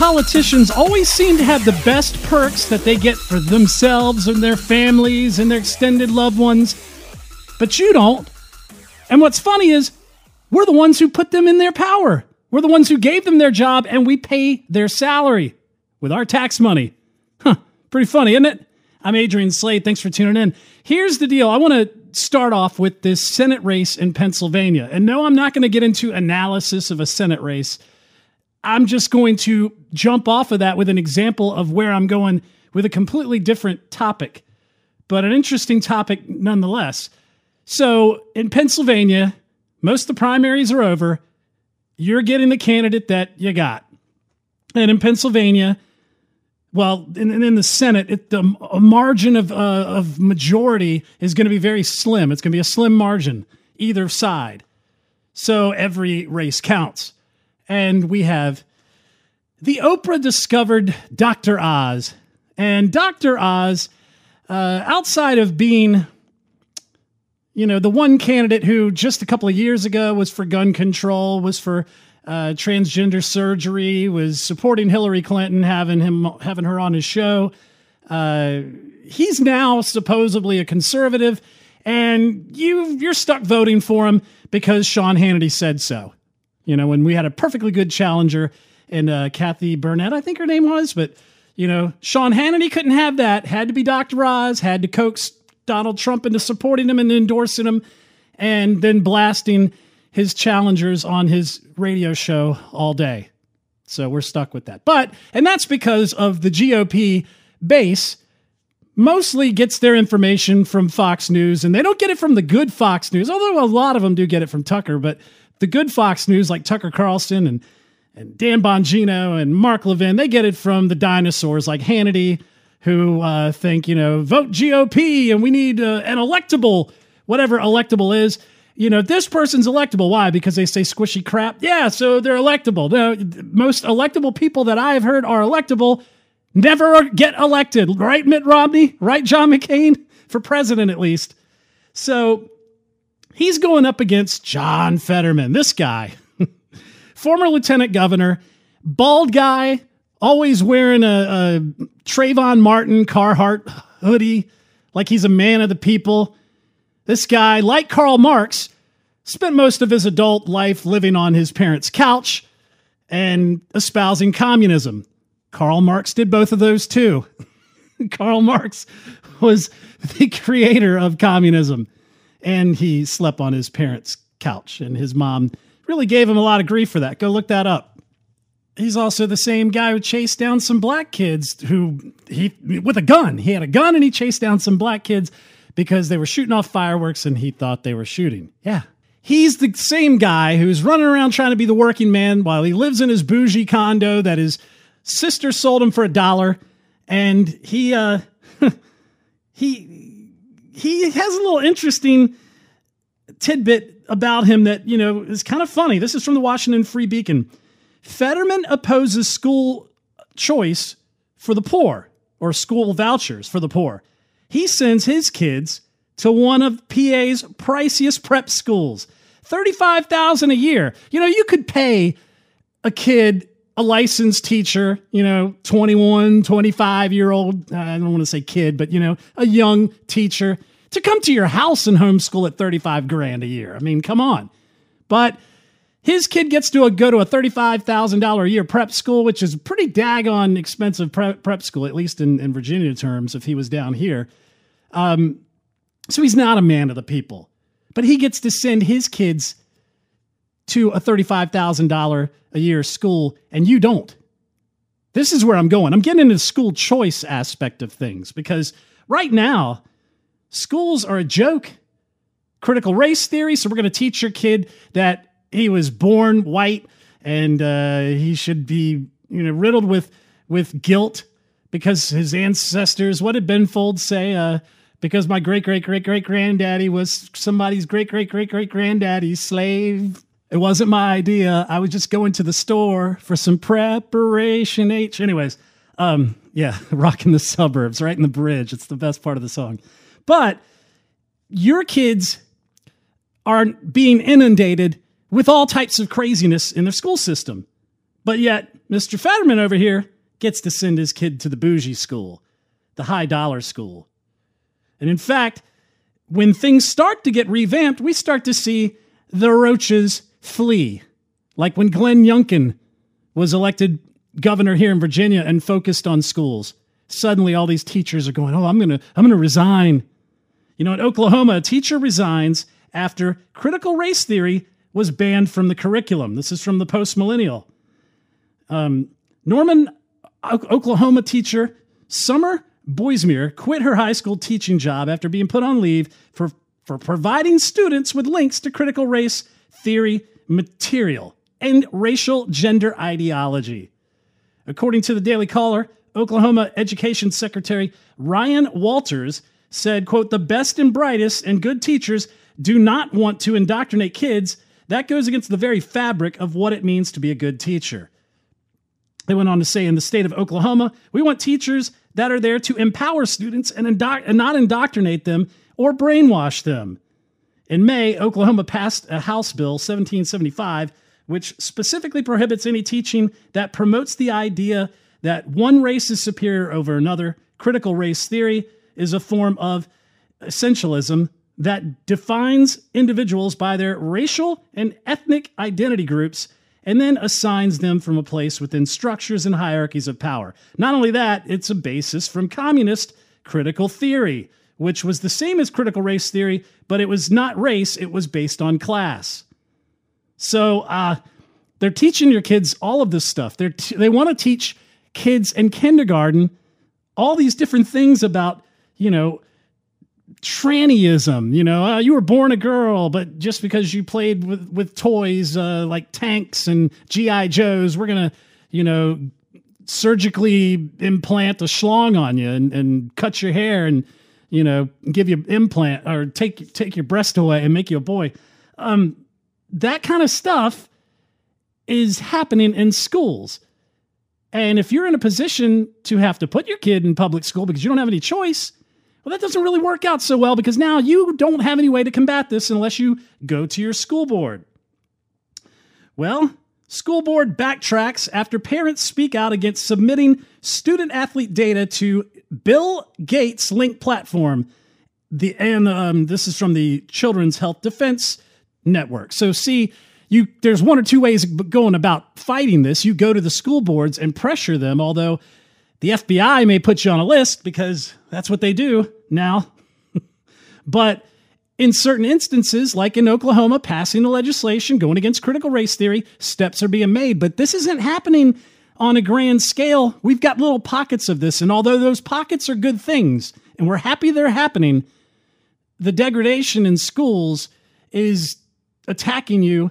Politicians always seem to have the best perks that they get for themselves and their families and their extended loved ones, but you don't. And what's funny is, we're the ones who put them in their power. We're the ones who gave them their job and we pay their salary with our tax money. Huh, pretty funny, isn't it? I'm Adrian Slade. Thanks for tuning in. Here's the deal I want to start off with this Senate race in Pennsylvania. And no, I'm not going to get into analysis of a Senate race. I'm just going to jump off of that with an example of where I'm going with a completely different topic, but an interesting topic nonetheless. So in Pennsylvania, most of the primaries are over. You're getting the candidate that you got. And in Pennsylvania, well, in, in the Senate, it, the margin of, uh, of majority is going to be very slim. It's going to be a slim margin, either side. So every race counts. And we have the Oprah discovered Dr. Oz. And Dr. Oz, uh, outside of being, you know, the one candidate who just a couple of years ago was for gun control, was for uh, transgender surgery, was supporting Hillary Clinton, having him having her on his show. Uh, he's now supposedly a conservative, and you you're stuck voting for him because Sean Hannity said so. You know, when we had a perfectly good challenger and uh, Kathy Barnette, I think her name was, but you know, Sean Hannity couldn't have that. Had to be Dr. Oz. Had to coax Donald Trump into supporting him and endorsing him, and then blasting his challengers on his radio show all day. So we're stuck with that. But, and that's because of the GOP base mostly gets their information from Fox News, and they don't get it from the good Fox News, although a lot of them do get it from Tucker. But the good Fox News, like Tucker Carlson and, and Dan Bongino and Mark Levin, they get it from the dinosaurs like Hannity, who uh, think, you know, vote GOP and we need uh, an electable, whatever electable is you know, this person's electable. Why? Because they say squishy crap? Yeah, so they're electable. The most electable people that I have heard are electable never get elected. Right, Mitt Romney? Right, John McCain? For president, at least. So he's going up against John Fetterman, this guy, former lieutenant governor, bald guy, always wearing a, a Trayvon Martin Carhartt hoodie, like he's a man of the people. This guy, like Karl Marx, spent most of his adult life living on his parents' couch and espousing communism. Karl Marx did both of those too. Karl Marx was the creator of communism, and he slept on his parents' couch, and his mom really gave him a lot of grief for that. Go look that up. He's also the same guy who chased down some black kids who he with a gun. He had a gun and he chased down some black kids because they were shooting off fireworks and he thought they were shooting. Yeah. He's the same guy who's running around trying to be the working man while he lives in his bougie condo that his sister sold him for a dollar. And he, uh, he, he has a little interesting tidbit about him that, you know, is kind of funny. This is from the Washington Free Beacon. Fetterman opposes school choice for the poor or school vouchers for the poor he sends his kids to one of PA's priciest prep schools. 35,000 a year. You know, you could pay a kid a licensed teacher, you know, 21, 25 year old, I don't want to say kid, but you know, a young teacher to come to your house and homeschool at 35 grand a year. I mean, come on. But his kid gets to a, go to a $35,000 a year prep school, which is pretty daggone expensive prep, prep school, at least in, in Virginia terms, if he was down here. Um, so he's not a man of the people, but he gets to send his kids to a $35,000 a year school, and you don't. This is where I'm going. I'm getting into the school choice aspect of things because right now, schools are a joke. Critical race theory. So we're going to teach your kid that he was born white and uh, he should be you know, riddled with with guilt because his ancestors. What did Ben Folds say? Uh, because my great great great great granddaddy was somebody's great great great great granddaddy's slave. It wasn't my idea. I was just going to the store for some preparation H. Anyways, um, yeah, rocking the suburbs, right in the bridge. It's the best part of the song. But your kids are being inundated with all types of craziness in their school system. But yet, Mr. Fetterman over here gets to send his kid to the bougie school, the high dollar school. And in fact, when things start to get revamped, we start to see the roaches flee. Like when Glenn Youngkin was elected governor here in Virginia and focused on schools. Suddenly all these teachers are going, "Oh, I'm going to I'm going to resign." You know, in Oklahoma, a teacher resigns after critical race theory was banned from the curriculum. This is from the post millennial. Um, Norman, Oklahoma teacher Summer Boismier quit her high school teaching job after being put on leave for, for providing students with links to critical race theory material and racial gender ideology. According to the Daily Caller, Oklahoma Education Secretary Ryan Walters said, quote, the best and brightest and good teachers do not want to indoctrinate kids. That goes against the very fabric of what it means to be a good teacher. They went on to say in the state of Oklahoma, we want teachers that are there to empower students and, indo- and not indoctrinate them or brainwash them. In May, Oklahoma passed a House Bill 1775, which specifically prohibits any teaching that promotes the idea that one race is superior over another. Critical race theory is a form of essentialism that defines individuals by their racial and ethnic identity groups and then assigns them from a place within structures and hierarchies of power. Not only that, it's a basis from communist critical theory, which was the same as critical race theory, but it was not race, it was based on class. So uh, they're teaching your kids all of this stuff. They're t- they want to teach kids in kindergarten all these different things about, you know, trannyism. You know, uh, you were born a girl, but just because you played with with toys uh, like tanks and GI Joes, we're gonna, you know, surgically implant a schlong on you and, and cut your hair and you know give you implant or take take your breast away and make you a boy. Um, that kind of stuff is happening in schools. And if you're in a position to have to put your kid in public school because you don't have any choice, well, that doesn't really work out so well because now you don't have any way to combat this unless you go to your school board. Well, school board backtracks after parents speak out against submitting student athlete data to Bill Gates link platform. The and um, this is from the Children's Health Defense Network. So see, you there's one or two ways going about fighting this. You go to the school boards and pressure them, although the FBI may put you on a list because that's what they do now. but in certain instances, like in Oklahoma, passing the legislation going against critical race theory, steps are being made. But this isn't happening on a grand scale. We've got little pockets of this. And although those pockets are good things, and we're happy they're happening, the degradation in schools is attacking you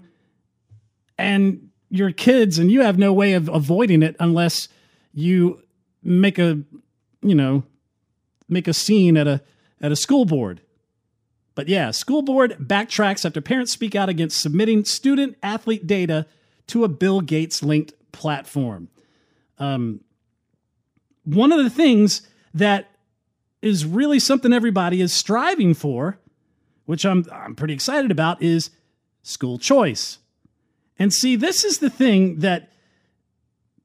and your kids, and you have no way of avoiding it unless you make a you know make a scene at a at a school board. But yeah, school board backtracks after parents speak out against submitting student athlete data to a Bill Gates linked platform. Um, one of the things that is really something everybody is striving for, which I'm I'm pretty excited about, is school choice. And see, this is the thing that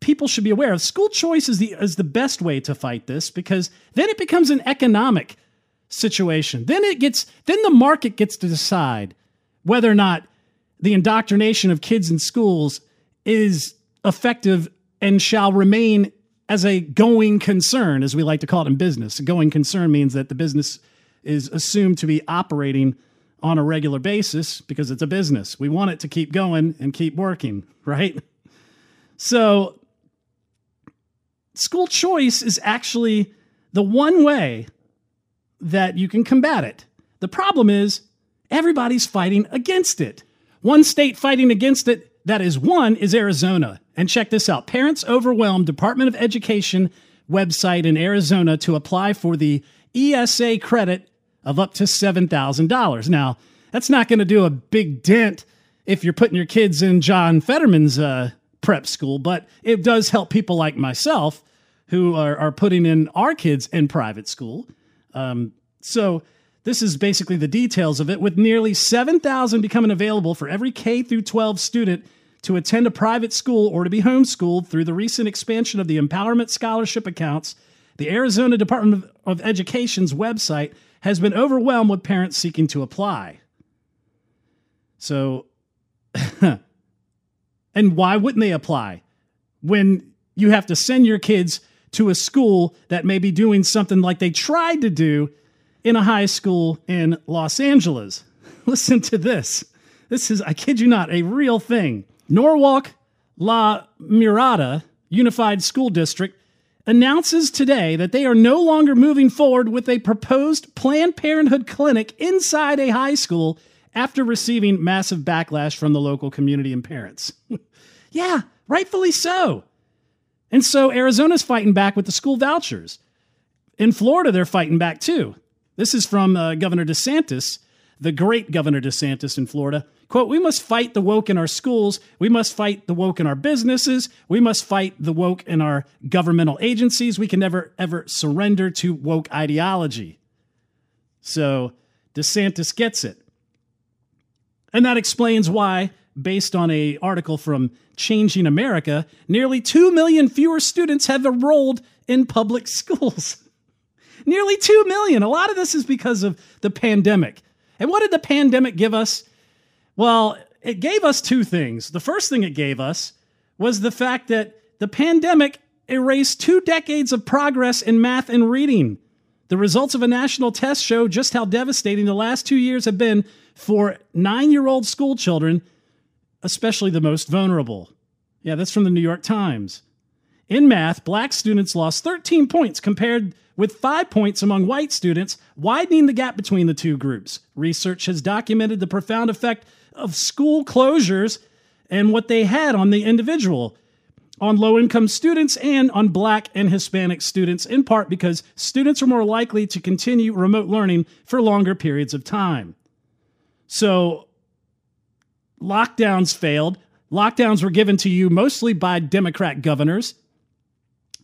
people should be aware of. School choice is the is the best way to fight this because then it becomes an economic situation. Then it gets then the market gets to decide whether or not the indoctrination of kids in schools is effective and shall remain as a going concern, as we like to call it in business. A going concern means that the business is assumed to be operating on a regular basis because it's a business. We want it to keep going and keep working, right? So school choice is actually the one way that you can combat it. The problem is everybody's fighting against it. One state fighting against it that is one is Arizona. And check this out parents overwhelmed Department of Education website in Arizona to apply for the ESA credit of up to $7,000. Now, that's not going to do a big dent if you're putting your kids in John Fetterman's uh, prep school, but it does help people like myself who are, are putting in our kids in private school. Um, so this is basically the details of it, with nearly 7,000 becoming available for every K through 12 student to attend a private school or to be homeschooled through the recent expansion of the Empowerment Scholarship accounts. The Arizona Department of Education's website has been overwhelmed with parents seeking to apply. So, and why wouldn't they apply when you have to send your kids to a school that may be doing something like they tried to do in a high school in Los Angeles? Listen to this. This is, I kid you not, a real thing. Norwalk La Mirada Unified School District announces today that they are no longer moving forward with a proposed Planned Parenthood clinic inside a high school after receiving massive backlash from the local community and parents. yeah, rightfully so. And so Arizona's fighting back with the school vouchers. In Florida, they're fighting back too. This is from uh, Governor DeSantis, the great Governor DeSantis in Florida. Quote, we must fight the woke in our schools. We must fight the woke in our businesses. We must fight the woke in our governmental agencies. We can never, ever surrender to woke ideology. So DeSantis gets it. And that explains why, based on a article from Changing America, nearly 2 million fewer students have enrolled in public schools. nearly 2 million. A lot of this is because of the pandemic. And what did the pandemic give us? Well, it gave us two things. The first thing it gave us was the fact that the pandemic erased two decades of progress in math and reading. The results of a national test show just how devastating the last two years have been for nine year old school children, especially the most vulnerable. Yeah, that's from the New York Times. In math, black students lost 13 points compared with five points among white students, widening the gap between the two groups. Research has documented the profound effect of school closures and what they had on the individual, on low income students, and on black and Hispanic students, in part because students are more likely to continue remote learning for longer periods of time. So lockdowns failed. Lockdowns were given to you mostly by Democrat governors,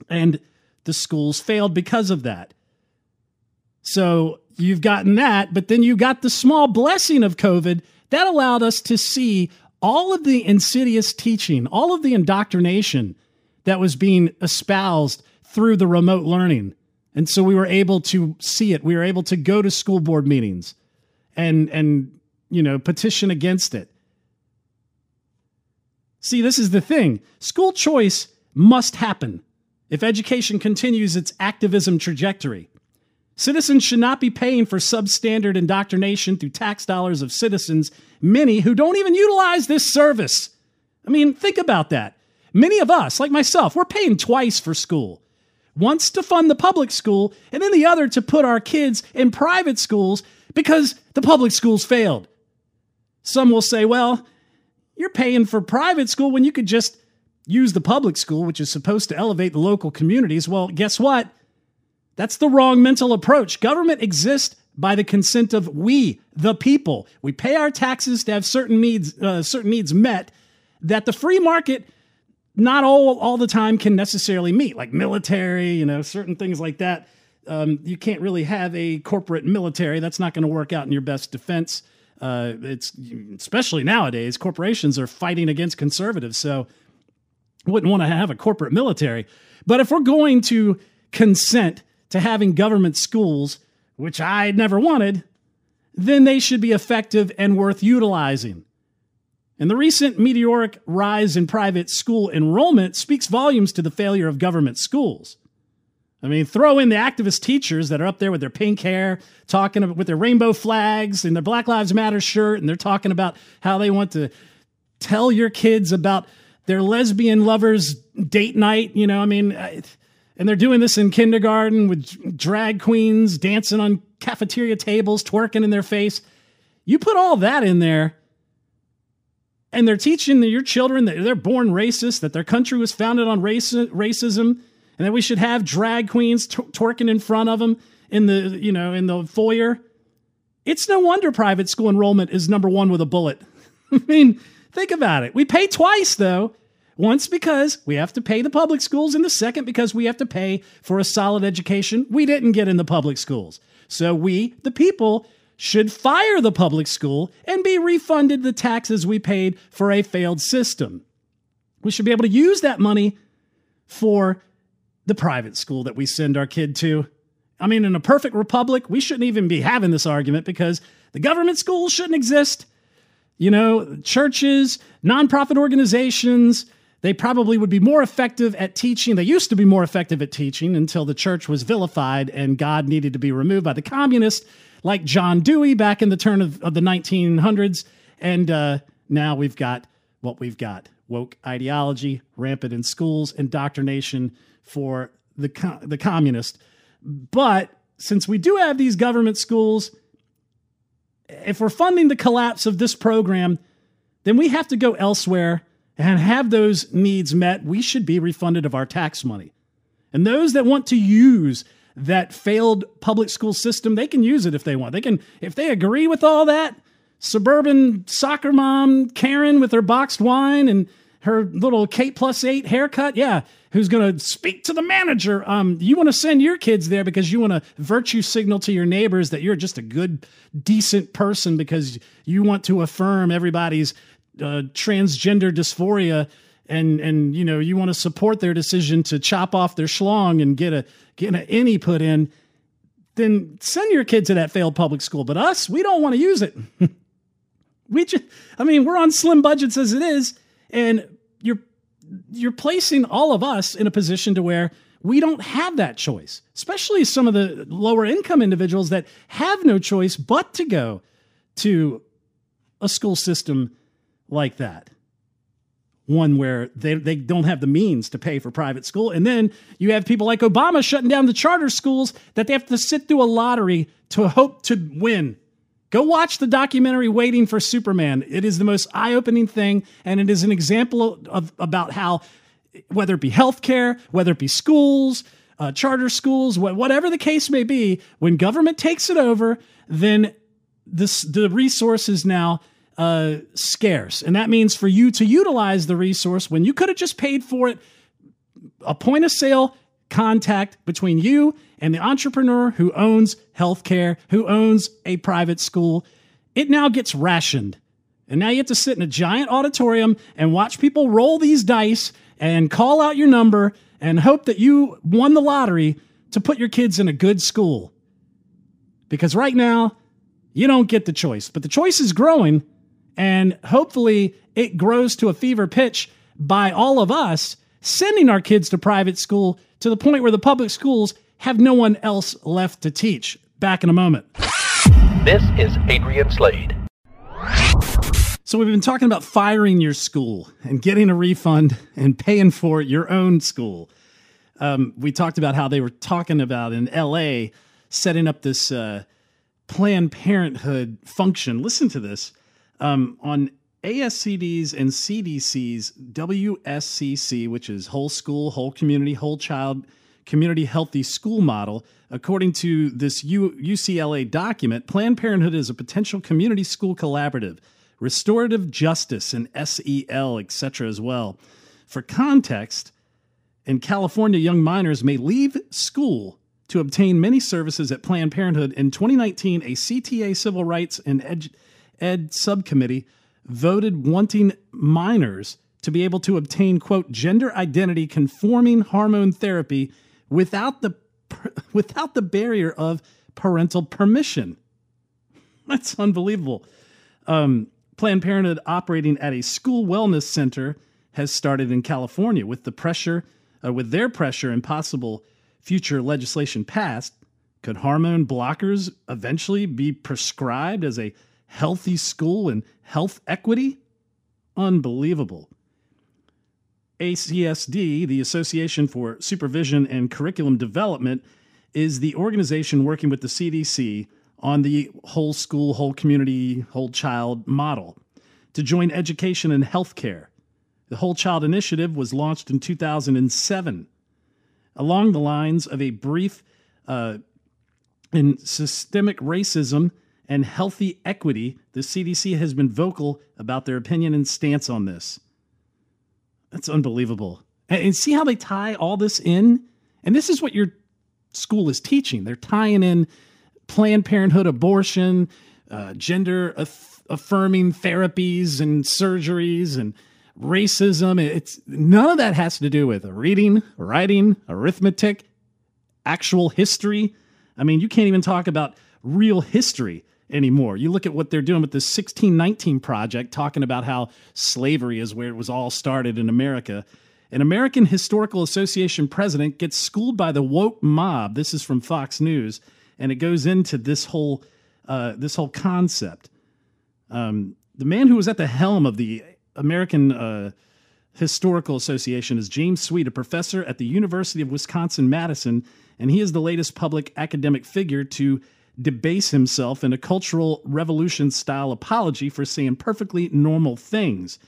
and the schools failed because of that. So you've gotten that, but then you got the small blessing of COVID that allowed us to see all of the insidious teaching, all of the indoctrination that was being espoused through the remote learning. And so we were able to see it. We were able to go to school board meetings and and you know, petition against it. See, this is the thing school choice must happen if education continues its activism trajectory. Citizens should not be paying for substandard indoctrination through tax dollars of citizens, many who don't even utilize this service. I mean, think about that. Many of us, like myself, we're paying twice for school. Once to fund the public school, and then the other to put our kids in private schools because the public schools failed. Some will say, well, you're paying for private school when you could just use the public school, which is supposed to elevate the local communities. Well, guess what? That's the wrong mental approach. Government exists by the consent of we, the people. We pay our taxes to have certain needs, uh, certain needs met that the free market not all all the time can necessarily meet, like military, you know, certain things like that. Um, you can't really have a corporate military. That's not going to work out in your best defense. Uh, it's especially nowadays, corporations are fighting against conservatives. So, wouldn't want to have a corporate military. But if we're going to consent to having government schools, which I never wanted, then they should be effective and worth utilizing. And the recent meteoric rise in private school enrollment speaks volumes to the failure of government schools. I mean, throw in the activist teachers that are up there with their pink hair, talking with their rainbow flags and their Black Lives Matter shirt, and they're talking about how they want to tell your kids about their lesbian lovers' date night. You know, I mean, and they're doing this in kindergarten with drag queens dancing on cafeteria tables, twerking in their face. You put all that in there, and they're teaching your children that they're born racist, that their country was founded on race, racism, and that we should have drag queens twerking in front of them in the you know in the foyer. It's no wonder private school enrollment is number one with a bullet. I mean, think about it. We pay twice though. Once because we have to pay the public schools, and the second because we have to pay for a solid education we didn't get in the public schools. So we, the people, should fire the public school and be refunded the taxes we paid for a failed system. We should be able to use that money for the private school that we send our kid to. I mean, in a perfect republic, we shouldn't even be having this argument because the government schools shouldn't exist. You know, churches, nonprofit organizations, they probably would be more effective at teaching. They used to be more effective at teaching until the church was vilified and God needed to be removed by the communists like John Dewey back in the turn of, of the 1900s. And uh, now we've got what we've got woke ideology rampant in schools, indoctrination for the, co- the communist. But since we do have these government schools, if we're funding the collapse of this program, then we have to go elsewhere and have those needs met. We should be refunded of our tax money. And those that want to use that failed public school system, they can use it if they want. They can, if they agree with all that, suburban soccer mom Karen with her boxed wine and her little K plus eight haircut, yeah, who's going to speak to the manager. Um, you want to send your kids there because you want to virtue signal to your neighbors that you're just a good, decent person because you want to affirm everybody's uh, transgender dysphoria and and you know you want to support their decision to chop off their schlong and get a get an any put in, then send your kid to that failed public school. But us, we don't want to use it. we just, I mean, we're on slim budgets as it is, and you're you're placing all of us in a position to where we don't have that choice, especially some of the lower income individuals that have no choice but to go to a school system like that one where they, they don't have the means to pay for private school. And then you have people like Obama shutting down the charter schools that they have to sit through a lottery to hope to win. Go watch the documentary Waiting for Superman. It is the most eye opening thing, and it is an example of about how, whether it be healthcare, whether it be schools, uh, charter schools, whatever the case may be, when government takes it over, then this, the is now uh, scarce. And that means for you to utilize the resource when you could have just paid for it, a point of sale contact between you and the entrepreneur who owns healthcare, who owns a private school, it now gets rationed. And now you have to sit in a giant auditorium and watch people roll these dice and call out your number and hope that you won the lottery to put your kids in a good school. Because right now, you don't get the choice, but the choice is growing and hopefully it grows to a fever pitch by all of us sending our kids to private school to the point where the public schools have no one else left to teach. Back in a moment. This is Adrian Slade. So, we've been talking about firing your school and getting a refund and paying for your own school. Um, we talked about how they were talking about in LA setting up this uh, Planned Parenthood function. Listen to this um, on ASCD's and CDC's WSCC, which is Whole School, Whole Community, Whole Child, Community Healthy School Model, according to this UCLA document, Planned Parenthood is a potential community school collaborative, restorative justice, and SEL, etc., as well. For context, in California, young minors may leave school to obtain many services at Planned Parenthood. In 2019, a CTA Civil Rights and Ed- Ed subcommittee voted wanting minors to be able to obtain, quote, gender identity conforming hormone therapy without the, without the barrier of parental permission. That's unbelievable. Um, Planned Parenthood operating at a school wellness center has started in California with the pressure, uh, with their pressure and possible future legislation passed. Could hormone blockers eventually be prescribed as a healthy school and health equity? Unbelievable. ACSD, the Association for Supervision and Curriculum Development, is the organization working with the CDC on the whole school, whole community, whole child model. to join education and healthcare. The Whole Child Initiative was launched in 2007 along the lines of a brief uh, in systemic racism and healthy equity. The CDC has been vocal about their opinion and stance on this. That's unbelievable. And, and see how they tie all this in? And this is what your school is teaching. They're tying in Planned Parenthood abortion, uh, gender aff- affirming therapies and surgeries and racism. It's none of that has to do with reading, writing, arithmetic, actual history. I mean, you can't even talk about real history anymore. You look at what they're doing with the 1619 project, talking about how slavery is where it was all started in America. An American Historical Association president gets schooled by the woke mob. This is from Fox News, and it goes into this whole uh, this whole concept. Um, the man who was at the helm of the American uh, Historical Association is James Sweet, a professor at the University of Wisconsin Madison, and he is the latest public academic figure to debase himself in a cultural revolution style apology for saying perfectly normal things.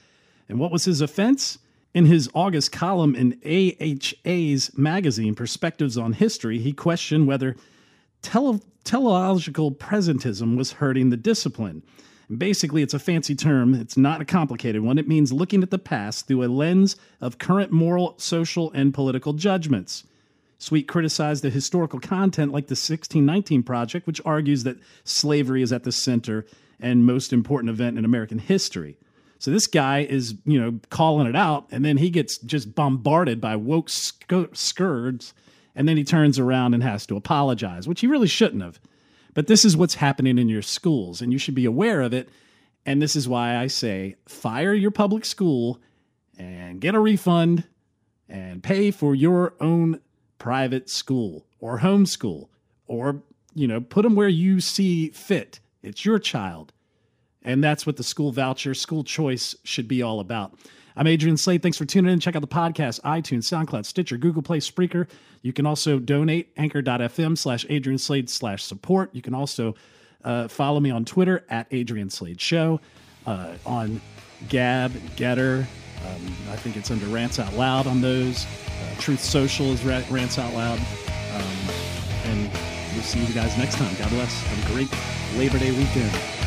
And what was his offense? In his August column in AHA's magazine, Perspectives on History, he questioned whether tele- teleological presentism was hurting the discipline. And basically, it's a fancy term, it's not a complicated one. It means looking at the past through a lens of current moral, social, and political judgments. Sweet criticized the historical content like the 1619 Project, which argues that slavery is at the center and most important event in American history. So this guy is, you know, calling it out, and then he gets just bombarded by woke sc- and then he turns around and has to apologize, which he really shouldn't have. But this is what's happening in your schools, and you should be aware of it. And this is why I say fire your public school and get a refund and pay for your own private school or homeschool or, you know, put them where you see fit. It's your child. And that's what the school voucher, school choice should be all about. I'm Adrian Slade. Thanks for tuning in. Check out the podcast, iTunes, SoundCloud, Stitcher, Google Play, Spreaker. You can also donate anchor.fm slash Adrian Slade slash support. You can also uh, follow me on Twitter at Adrian Slade Show, uh, on Gab, Gettr. Um, I think it's under Rants Out Loud on those. Uh, Truth Social is Rants Out Loud. Um, and we'll see you guys next time. God bless. Have a great Labor Day weekend.